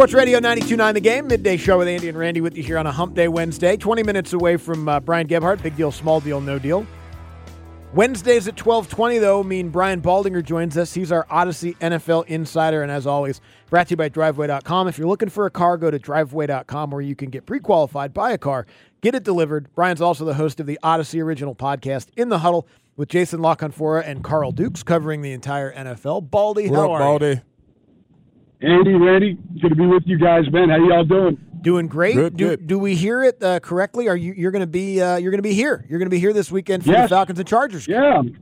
Sports Radio 92.9 The Game, midday show with Andy and Randy with you here on a Hump Day Wednesday. 20 minutes away from uh, Brian Gebhardt, big deal, small deal, no deal. Wednesdays at 1220, though, mean Brian Baldinger joins us. He's our Audacy NFL insider, and as always, brought to you by Driveway.com. If you're looking for a car, go to Driveway.com where you can get pre-qualified, buy a car, get it delivered. Brian's also the host of the Audacy original podcast, In the Huddle, with Jason La Canfora and Carl Dukes, covering the entire NFL. Baldy, What how up, are Baldy? you? Andy, Randy, good to be with you guys, man. How y'all doing? Doing great. Good, do, good. do we hear it uh, correctly? Are you you're going to be uh, you're going to be here? You're going to be here this weekend for the Falcons and Chargers. Yeah, I'm,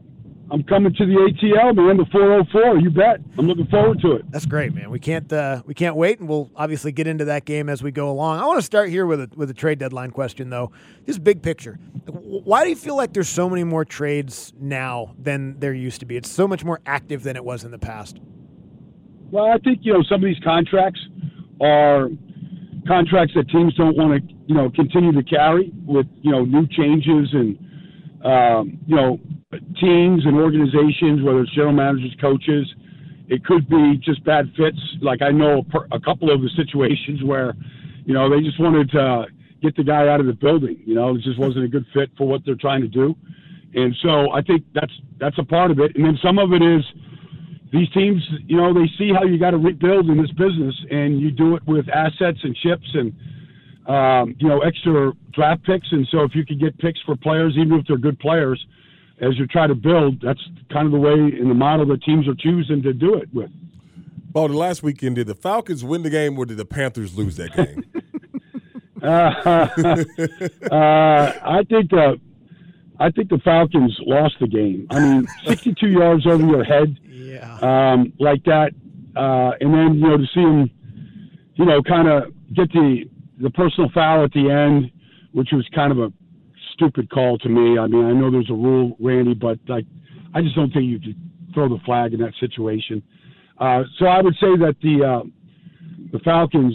I'm coming to the ATL, man. The 404. You bet. I'm looking forward to it. That's great, man. We can't uh, we can't wait, and we'll obviously get into that game as we go along. I want to start here with a with a trade deadline question, though. Just big picture. Why do you feel like there's so many more trades now than there used to be? It's so much more active than it was in the past. Well, I think you know some of these contracts are contracts that teams don't want to you know continue to carry with you know new changes and um, you know teams and organizations, whether it's general managers, coaches. It could be just bad fits. Like I know a, a couple of the situations where you know they just wanted to get the guy out of the building. You know, it just wasn't a good fit for what they're trying to do. And so I think that's that's a part of it. And then some of it is these teams, you know, they see how you got to rebuild in this business, and you do it with assets and chips and um, you know extra draft picks. And so if you can get picks for players, even if they're good players, as you try to build, that's kind of the way in the model that teams are choosing to do it with. Baldy, last weekend, did the Falcons win the game or did the Panthers lose that game? Uh, I think the I think the Falcons lost the game. I mean, 62 yards over your head. Yeah. um, like that, uh, and then you know to see him, you know, kind of get the the personal foul at the end, which was kind of a stupid call to me. I mean, I know there's a rule, Randy, but like, I just don't think you could throw the flag in that situation. Uh, so I would say that the uh, the Falcons,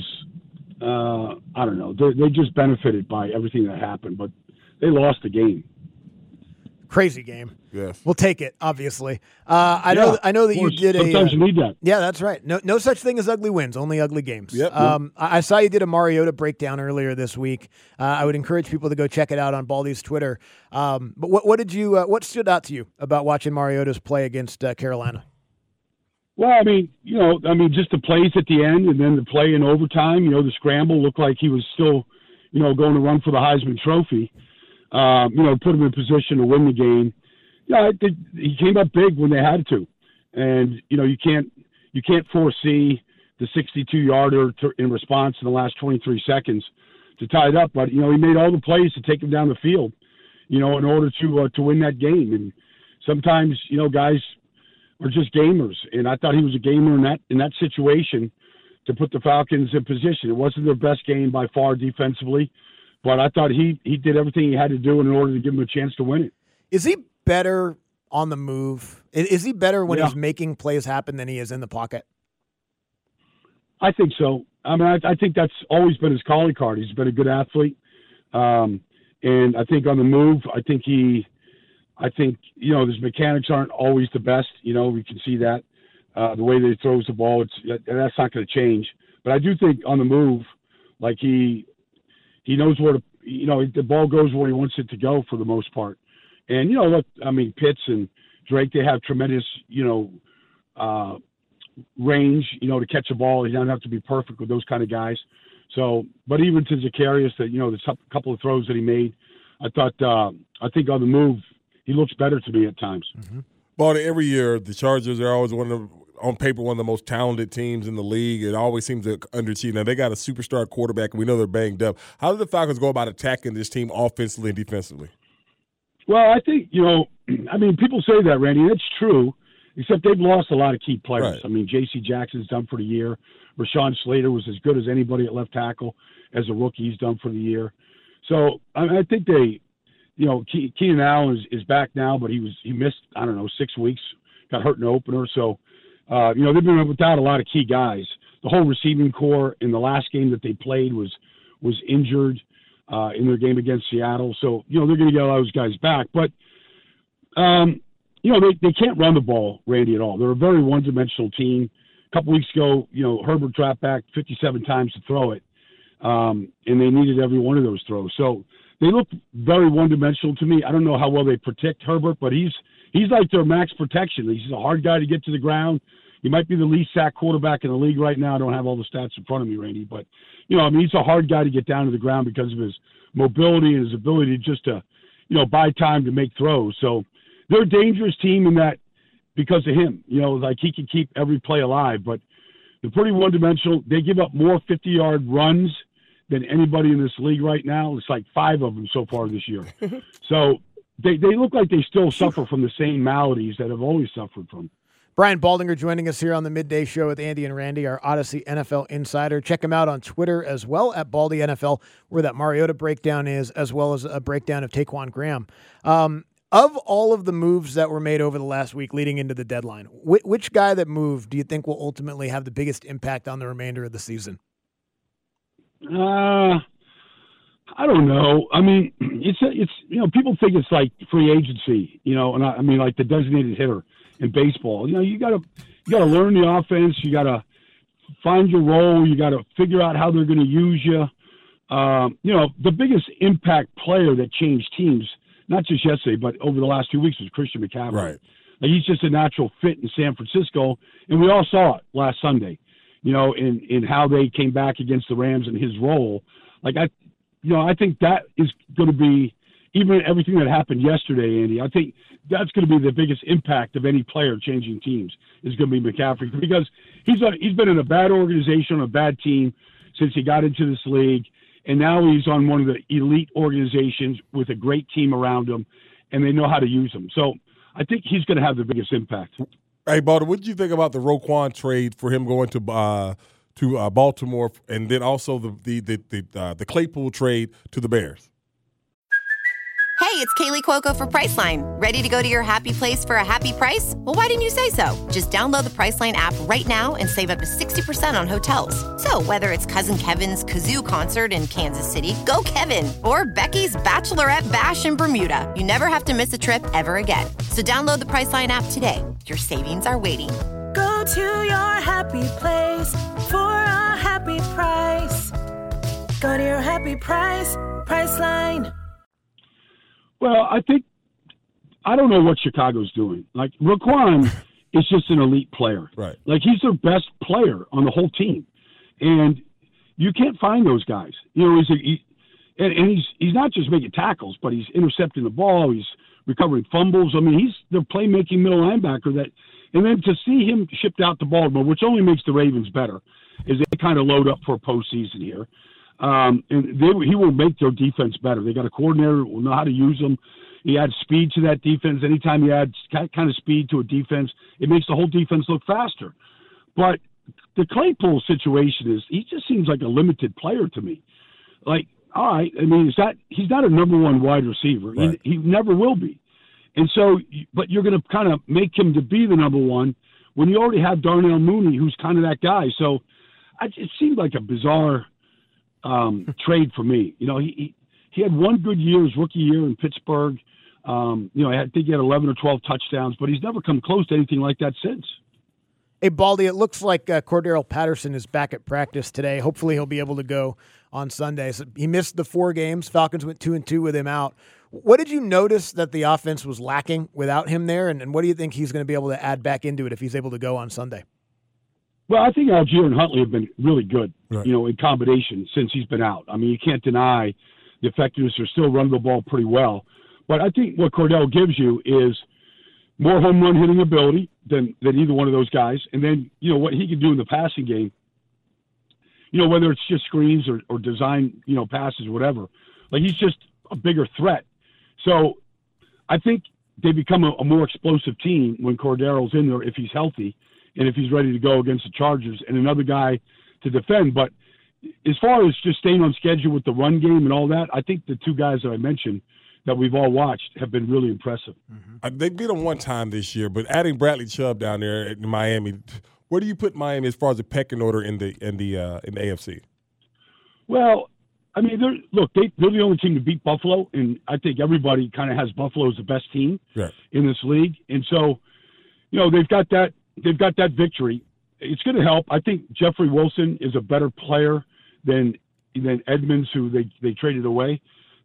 uh, I don't know, they, they just benefited by everything that happened, but they lost the game. Crazy game. yes. We'll take it, obviously. Uh, I know. Yeah, I know that you did a. Sometimes uh, you need that. Yeah, that's right. No, no such thing as ugly wins, only ugly games. Yep. Um, I, I saw you did a Mariota breakdown earlier this week. Uh, I would encourage people to go check it out on Baldy's Twitter. Um, but what, what did you? Uh, what stood out to you about watching Mariota's play against uh, Carolina? Well, I mean, you know, I mean, just the plays at the end and then the play in overtime. You know, the scramble looked like he was still, you know, going to run for the Heisman Trophy. Um, you know, put him in position to win the game. Yeah, I think he came up big when they had to, and you know, you can't you can't foresee the 62 yarder in response in the last 23 seconds to tie it up. But you know, he made all the plays to take him down the field. You know, in order to uh, to win that game. And sometimes, you know, guys are just gamers, and I thought he was a gamer in that in that situation to put the Falcons in position. It wasn't their best game by far defensively, but I thought he he did everything he had to do in order to give him a chance to win it. Is he better on the move? Is he better when Yeah. he's making plays happen than he is in the pocket? I think so. I mean, I, I think that's always been his calling card. He's been a good athlete, um, and I think on the move, I think he, I think you know his mechanics aren't always the best. You know, we can see that uh, the way that he throws the ball. It's that's not going to change. But I do think on the move, like he, he knows where to. You know, the ball goes where he wants it to go for the most part. And you know, look, I mean, Pitts and Drake, they have tremendous, you know, uh, range, you know, to catch a ball. He doesn't have to be perfect with those kind of guys. So, but even to Zaccheaus, that you know, the tou- couple of throws that he made, I thought uh, I think on the move, he looks better to me at times. Mm-hmm. But every year, the Chargers are always one of the, on paper one of the most talented teams in the league. It always seems to underachieve. Now they got a superstar quarterback, and we know they're banged up. How do the Falcons go about attacking this team offensively and defensively? Well, I think you know, I mean, people say that, Randy. That's true, except they've lost a lot of key players. Right. I mean, J.C. Jackson's done for the year. Rashawn Slater was as good as anybody at left tackle as a rookie. He's done for the year. So I, I think they, you know, Ke- Keenan Allen is, is back now, but he was he missed I don't know six weeks, got hurt in the opener. So uh, you know they've been without a lot of key guys. The whole receiving core in the last game that they played was was injured uh, in their game against Seattle. So you know they're going to get a lot of those guys back, but um, you know they, they can't run the ball, Randy, at all. They're a very one-dimensional team. A couple weeks ago, you know Herbert dropped back 57 times to throw it, um, and they needed every one of those throws. So they look very one-dimensional to me. I don't know how well they protect Herbert, but he's he's like their max protection. He's a hard guy to get to the ground. He might be the least sack quarterback in the league right now. I don't have all the stats in front of me, Randy, but you know, I mean, he's a hard guy to get down to the ground because of his mobility and his ability just to, you know, buy time to make throws. So they're a dangerous team in that because of him. You know, like he can keep every play alive, but they're pretty one dimensional. They give up more 50 yard runs than anybody in this league right now. It's like five of them so far this year. so they, they look like they still suffer from the same maladies that have always suffered from. Brian Baldinger joining us here on the midday show with Andy and Randy, our Audacy NFL insider. Check him out on Twitter as well at Baldy NFL, where that Mariota breakdown is, as well as a breakdown of Ta'Quon Graham. Um, of all of the moves that were made over the last week leading into the deadline, wh- which guy that moved do you think will ultimately have the biggest impact on the remainder of the season? Uh, I don't know. I mean, it's it's you know people think it's like free agency, you know, and I, I mean like the designated hitter in baseball. You know, you gotta you gotta learn the offense. You gotta find your role. You gotta figure out how they're going to use you. Um, you know, the biggest impact player that changed teams, not just yesterday, but over the last two weeks, was Christian McCaffrey. Right. Like he's just a natural fit in San Francisco, and we all saw it last Sunday. You know, in in how they came back against the Rams and his role. Like I, you know, I think that is going to be even everything that happened yesterday, Andy. I think that's going to be the biggest impact of any player changing teams is going to be McCaffrey because he's a, he's been in a bad organization, a bad team since he got into this league, and now he's on one of the elite organizations with a great team around him, and they know how to use him. So I think he's going to have the biggest impact. Hey, Balder, what did you think about the Roquan trade for him going to uh, to uh, Baltimore, and then also the the the the, uh, the Claypool trade to the Bears? Hey, it's Kaley Cuoco for Priceline. Ready to go to your happy place for a happy price? Well, why didn't you say so? Just download the Priceline app right now and save up to 60% on hotels. So, whether it's Cousin Kevin's Kazoo concert in Kansas City, go Kevin, or Becky's Bachelorette Bash in Bermuda, you never have to miss a trip ever again. So, download the Priceline app today. Your savings are waiting. Go to your happy place for a happy price. Go to your happy price, Priceline. Well, I think I don't know what Chicago's doing. Like Roquan is just an elite player. Right. Like he's their best player on the whole team, and you can't find those guys. You know, he's a, he, and, and he's he's not just making tackles, but he's intercepting the ball. He's recovering fumbles. I mean, he's the playmaking middle linebacker that. And then to see him shipped out to Baltimore, which only makes the Ravens better, is they kind of load up for postseason here. Um, and they, he will make their defense better. They got a coordinator who will know how to use them. He adds speed to that defense. Anytime you add kind of speed to a defense, it makes the whole defense look faster. But the Claypool situation is he just seems like a limited player to me. Like, all right, I mean, is that he's not a number one wide receiver. Right. He, he never will be. And so, but you're going to kind of make him to be the number one when you already have Darnell Mooney, who's kind of that guy. So, I, it seemed like a bizarre um, trade for me. You know, he, he he had one good year, his rookie year in Pittsburgh. Um, you know, I think he had 11 or 12 touchdowns, but he's never come close to anything like that since. Hey, Baldy, it looks like uh, Cordarrelle Patterson is back at practice today. Hopefully, he'll be able to go on Sunday. So he missed the four games. Falcons went two and two with him out. What did you notice that the offense was lacking without him there, and, and what do you think he's going to be able to add back into it if he's able to go on Sunday? Well, I think uh, Allgeier and Huntley have been really good, Right. you know, in combination since he's been out. I mean, you can't deny the effectiveness. They're still running the ball pretty well. But I think what Cordell gives you is more home run hitting ability than than either one of those guys, and then you know what he can do in the passing game. You know whether it's just screens or, or design, you know passes, whatever. Like he's just a bigger threat. So I think they become a, a more explosive team when Cordarrelle's in there if he's healthy and if he's ready to go against the Chargers and another guy to defend. But as far as just staying on schedule with the run game and all that, I think the two guys that I mentioned that we've all watched have been really impressive. Uh, They beat them one time this year, but adding Bradley Chubb down there in Miami, where do you put Miami as far as the pecking order in the in the uh, in the AFC? Well, I mean, they're look, they, they're the only team to beat Buffalo, and I think everybody kind of has Buffalo as the best team in this league, and so, you know, they've got that they've got that victory. It's going to help. I think Jeffrey Wilson is a better player than than Edmonds, who they they traded away.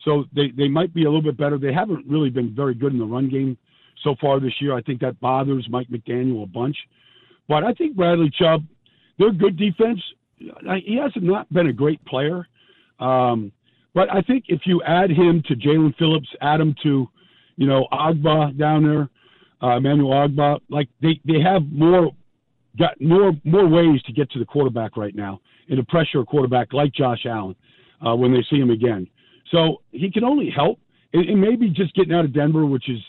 So they they might be a little bit better. They haven't really been very good in the run game so far this year. I think that bothers Mike McDaniel a bunch. But I think Bradley Chubb, they're good defense. He hasn't not been a great player. Um, but I think if you add him to Jaelan Phillips, add him to, you know, Ogbah down there, uh, Emmanuel Ogbah, like they, they have more got more more ways to get to the quarterback right now and to pressure a quarterback like Josh Allen uh, when they see him again. So he can only help, and, and maybe just getting out of Denver, which is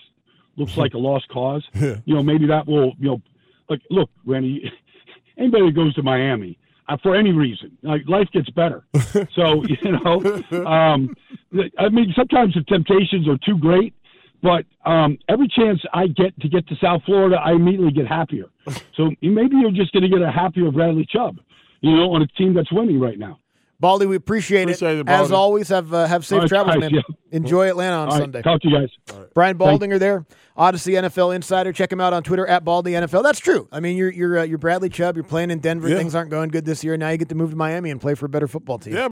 looks like a lost cause. You know, maybe that will you know, like look, Randy, anybody that goes to Miami uh, for any reason, like life gets better. so you know, um, I mean, sometimes the temptations are too great. But um, every chance I get to get to South Florida, I immediately get happier. So maybe you're just going to get a happier Bradley Chubb, you know, on a team that's winning right now. Baldy, we appreciate, Appreciate it. it, As always, have uh, have safe right, travels, man. yeah. Enjoy Atlanta on right, Sunday. talk to you guys. Brian Baldinger there, Audacy NFL Insider. Check him out on Twitter at Baldy NFL. That's true. I mean, you're you're uh, you're Bradley Chubb. You're playing in Denver. Yeah. Things aren't going good this year. Now you get to move to Miami and play for a better football team. Yeah,